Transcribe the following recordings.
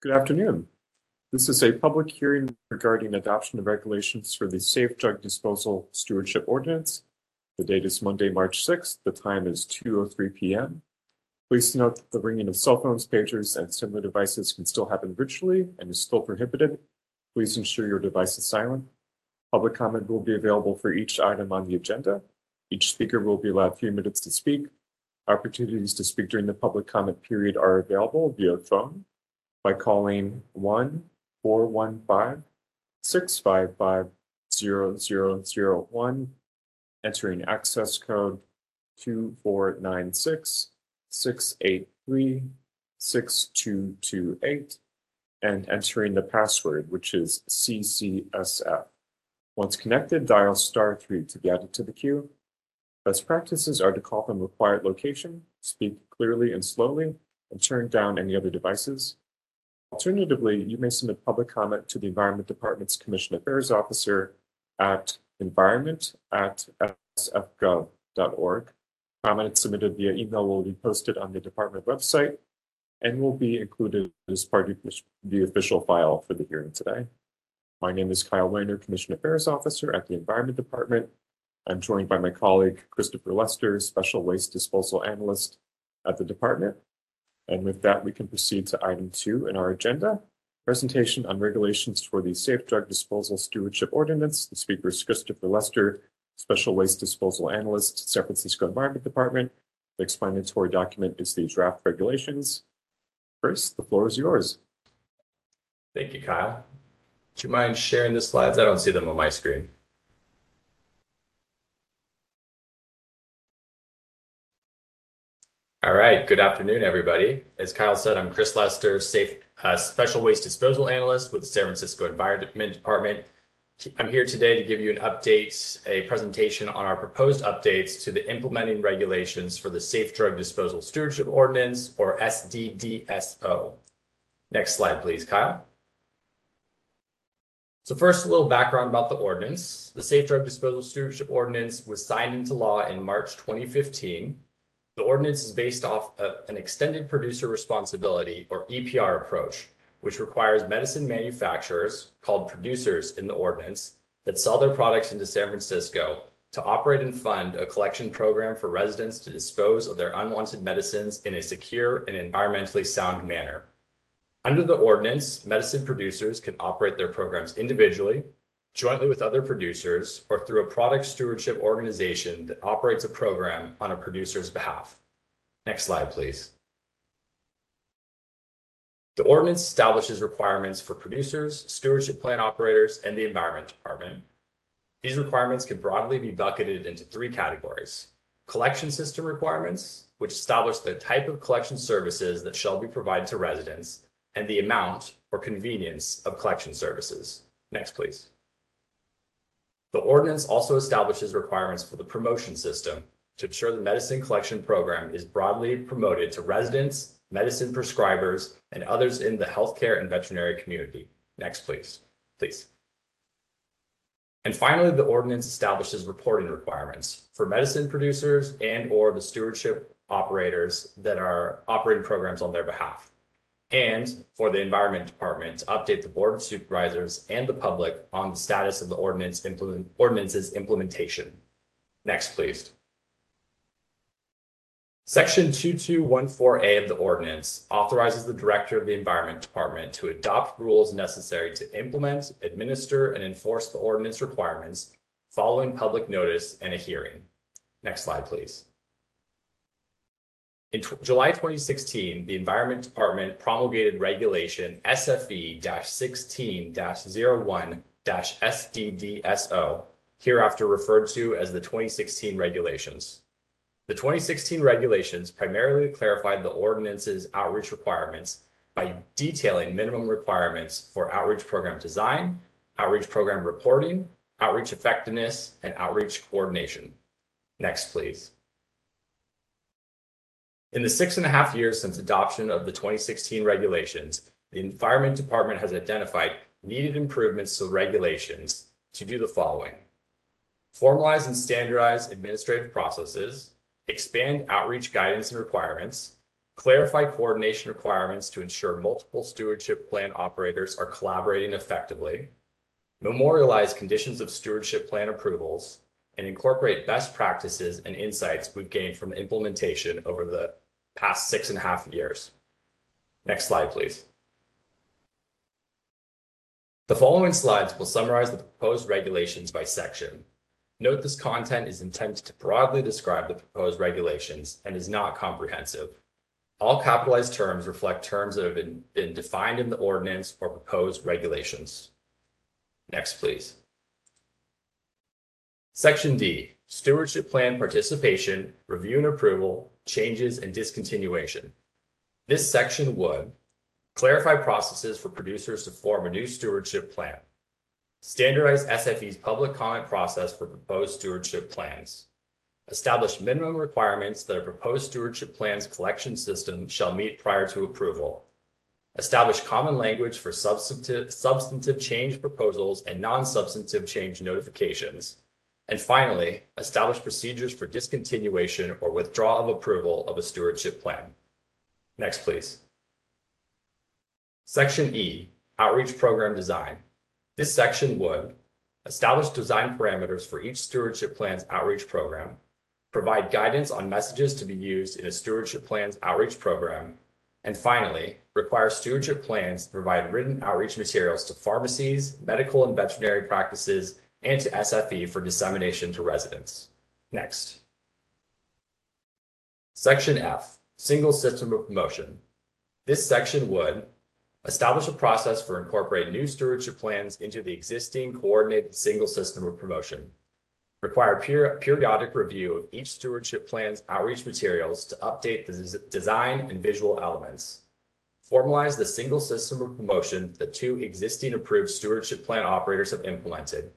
Good afternoon. This is a public hearing regarding adoption of regulations for the Safe Drug Disposal Stewardship Ordinance. The date is Monday, March 6th. The time is 2:03 p.m. Please note that the ringing of cell phones, pagers, and similar devices can still happen virtually and is still prohibited. Please ensure your device is silent. Public comment will be available for each item on the agenda. Each speaker will be allowed three minutes to speak. Opportunities to speak during the public comment period are available via phone by calling 1 415 655 0001, entering access code 2496 683 6228, and entering the password, which is CCSF. Once connected, dial star 3 to be added to the queue. Best practices are to call from a required location, speak clearly and slowly, and turn down any other devices. Alternatively, you may submit public comment to the Environment Department's Commission Affairs Officer at environment@sfgov.org. Comments submitted via email will be posted on the department website and will be included as part of the official file for the hearing today. My name is Kyle Weiner, Commission Affairs Officer at the Environment Department. I'm joined by my colleague, Christopher Lester, Special Waste Disposal Analyst at the department. And with that, we can proceed to item two in our agenda, presentation on regulations for the Safe Drug Disposal Stewardship Ordinance. The speaker is Christopher Lester, Special Waste Disposal Analyst, San Francisco Environment Department. The explanatory document is the draft regulations. Chris, the floor is yours. Thank you, Kyle. Do you mind sharing the slides? I don't see them on my screen. All right. Good afternoon, everybody. As Kyle said, I'm Chris Lester, Safe uh, Special Waste Disposal Analyst with the San Francisco Environment Department. I'm here today to give you an update, a presentation on our proposed updates to the implementing regulations for the Safe Drug Disposal Stewardship Ordinance, or SDDSO. Next slide, please, Kyle. So first, a little background about the ordinance. The Safe Drug Disposal Stewardship Ordinance was signed into law in March 2015. The ordinance is based off an extended producer responsibility, or EPR approach, which requires medicine manufacturers, called producers in the ordinance, that sell their products into San Francisco to operate and fund a collection program for residents to dispose of their unwanted medicines in a secure and environmentally sound manner. Under the ordinance, medicine producers can operate their programs individually, jointly with other producers, or through a product stewardship organization that operates a program on a producer's behalf. Next slide, please. The ordinance establishes requirements for producers, stewardship plan operators, and the Environment Department. These requirements can broadly be bucketed into three categories: collection system requirements, which establish the type of collection services that shall be provided to residents, and the amount or convenience of collection services. Next, please. The ordinance also establishes requirements for the promotion system to ensure the medicine collection program is broadly promoted to residents, medicine prescribers, and others in the healthcare and veterinary community. Next, please. Please. And finally, the ordinance establishes reporting requirements for medicine producers and/or the stewardship operators that are operating programs on their behalf, and for the Environment Department to update the Board of Supervisors and the public on the status of the ordinance's implementation. Next, please. Section 2214A of the ordinance authorizes the Director of the Environment Department to adopt rules necessary to implement, administer, and enforce the ordinance requirements following public notice and a hearing. Next slide, please. In July 2016, the Environment Department promulgated Regulation SFE-16-01-SDDSO, hereafter referred to as the 2016 regulations. The 2016 regulations primarily clarified the ordinance's outreach requirements by detailing minimum requirements for outreach program design, outreach program reporting, outreach effectiveness, and outreach coordination. Next, please. In the six and a half years since adoption of the 2016 regulations, the Environment Department has identified needed improvements to regulations to do the following: formalize and standardize administrative processes, expand outreach guidance and requirements, clarify coordination requirements to ensure multiple stewardship plan operators are collaborating effectively, memorialize conditions of stewardship plan approvals, and incorporate best practices and insights we've gained from implementation over the past six and a half years. Next slide, please. The following slides will summarize the proposed regulations by section. Note this content is intended to broadly describe the proposed regulations and is not comprehensive. All capitalized terms reflect terms that have been, been defined in the ordinance or proposed regulations. Next, please. Section D, stewardship plan participation, review and approval, changes and discontinuation. This section would clarify processes for producers to form a new stewardship plan, standardize SFE's public comment process for proposed stewardship plans, establish minimum requirements that a proposed stewardship plan's collection system shall meet prior to approval, establish common language for substantive, substantive change proposals and non-substantive change notifications, and finally, establish procedures for discontinuation or withdrawal of approval of a stewardship plan. Next, please. Section E, Outreach Program Design. This section would establish design parameters for each stewardship plan's outreach program, provide guidance on messages to be used in a stewardship plan's outreach program, and finally, require stewardship plans to provide written outreach materials to pharmacies, medical and veterinary practices, and to SFE for dissemination to residents. Next. Section F, Single System of Promotion. This section would establish a process for incorporating new stewardship plans into the existing coordinated single system of promotion. Require peri- periodic review of each stewardship plan's outreach materials to update the des- design and visual elements. Formalize the single system of promotion that two existing approved stewardship plan operators have implemented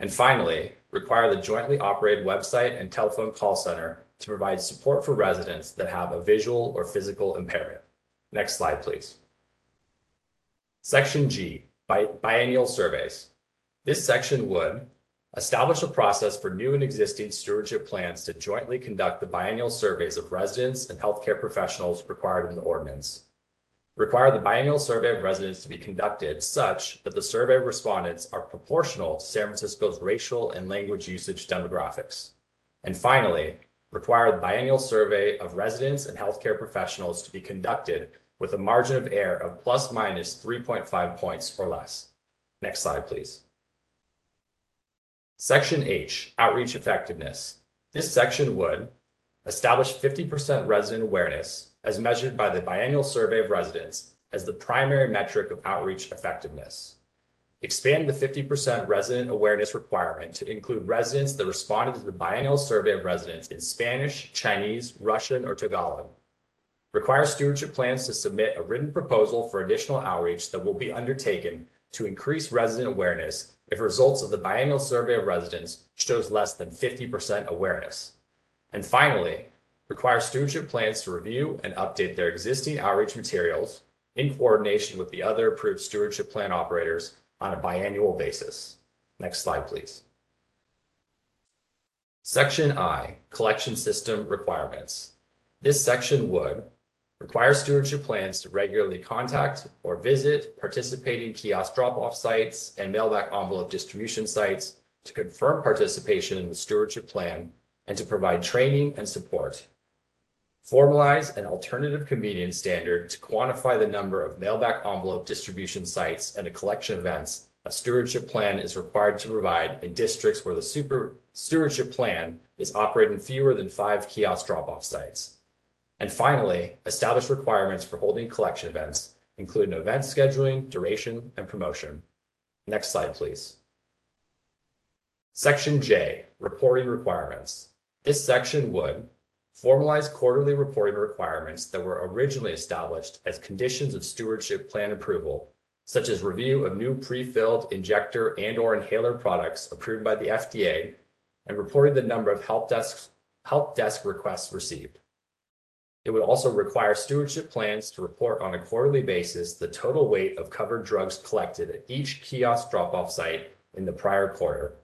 and finally, require the jointly operated website and telephone call center to provide support for residents that have a visual or physical impairment. Next slide, please. Section G, bi- biennial surveys. This section would establish a process for new and existing stewardship plans to jointly conduct the biennial surveys of residents and healthcare professionals required in the ordinance require the biennial survey of residents to be conducted such that the survey respondents are proportional to San Francisco's racial and language usage demographics. And finally, require the biennial survey of residents and healthcare professionals to be conducted with a margin of error of plus minus 3.5 points or less. Next slide, please. Section H, Outreach Effectiveness. This section would establish 50% resident awareness as measured by the biennial survey of residents as the primary metric of outreach effectiveness. Expand the 50% resident awareness requirement to include residents that responded to the biennial survey of residents in Spanish, Chinese, Russian, or Tagalog. Require stewardship plans to submit a written proposal for additional outreach that will be undertaken to increase resident awareness if results of the biennial survey of residents shows less than 50% awareness. And finally, require stewardship plans to review and update their existing outreach materials in coordination with the other approved stewardship plan operators on a biannual basis. Next slide, please. Section I, Collection System Requirements. This section would require stewardship plans to regularly contact or visit participating kiosk drop-off sites and mailback envelope distribution sites to confirm participation in the stewardship plan and to provide training and support Formalize an alternative convenience standard to quantify the number of mailback envelope distribution sites and collection events a stewardship plan is required to provide in districts where the super stewardship plan is operating fewer than five kiosk drop-off sites. And finally, establish requirements for holding collection events, including event scheduling, duration, and promotion. Next slide, please. Section J, reporting requirements. This section would formalize quarterly reporting requirements that were originally established as conditions of stewardship plan approval, such as review of new pre-filled injector and or inhaler products approved by the FDA and reporting the number of help desk, help desk requests received. It would also require stewardship plans to report on a quarterly basis the total weight of covered drugs collected at each kiosk drop-off site in the prior quarter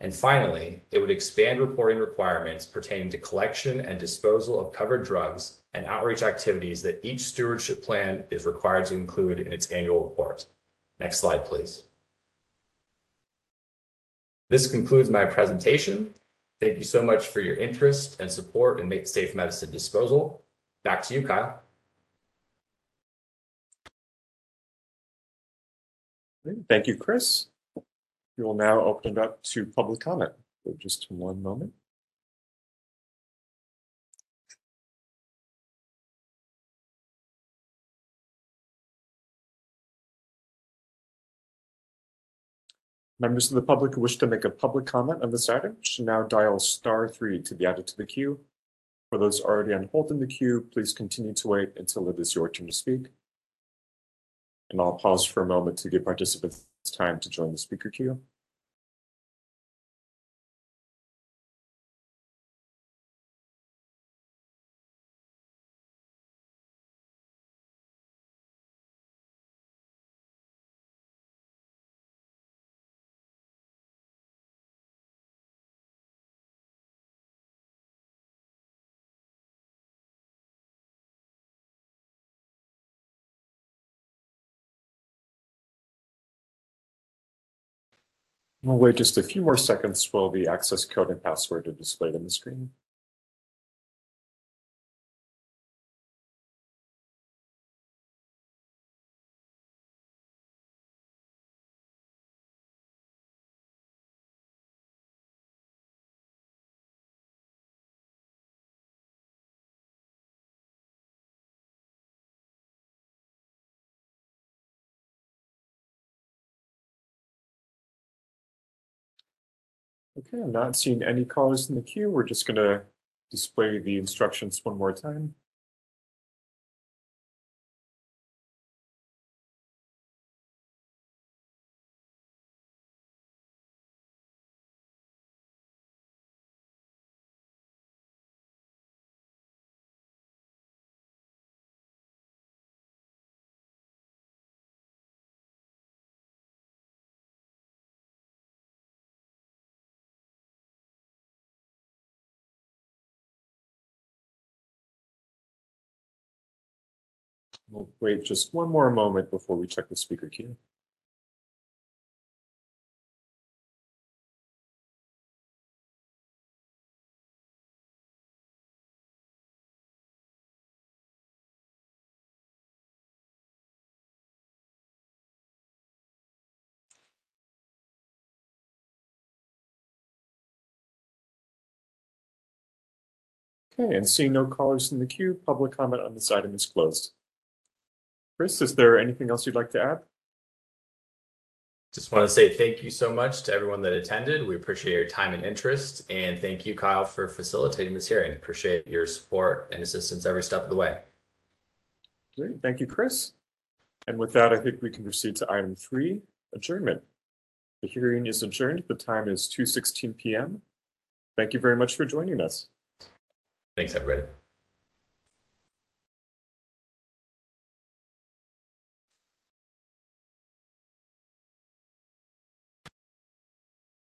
and finally, it would expand reporting requirements pertaining to collection and disposal of covered drugs and outreach activities that each stewardship plan is required to include in its annual report. Next slide, please. This concludes my presentation. Thank you so much for your interest and support in Make Safe Medicine Disposal. Back to you, Kyle. Thank you, Chris. We will now open it up to public comment. for Just one moment. Members of the public who wish to make a public comment on this item should now dial star three to be added to the queue. For those already on hold in the queue, please continue to wait until it is your turn to speak. And I'll pause for a moment to give participants time to join the speaker queue. We'll wait just a few more seconds while the access code and password are displayed on the screen. Okay, I'm not seeing any callers in the queue. We're just gonna display the instructions one more time. We'll wait just one more moment before we check the speaker queue. Okay, and seeing no callers in the queue, public comment on this item is closed. Chris, is there anything else you'd like to add? Just want to say thank you so much to everyone that attended. We appreciate your time and interest. And thank you, Kyle, for facilitating this hearing. Appreciate your support and assistance every step of the way. Great, thank you, Chris. And with that, I think we can proceed to item three, adjournment. The hearing is adjourned. The time is two sixteen PM. Thank you very much for joining us. Thanks, everybody.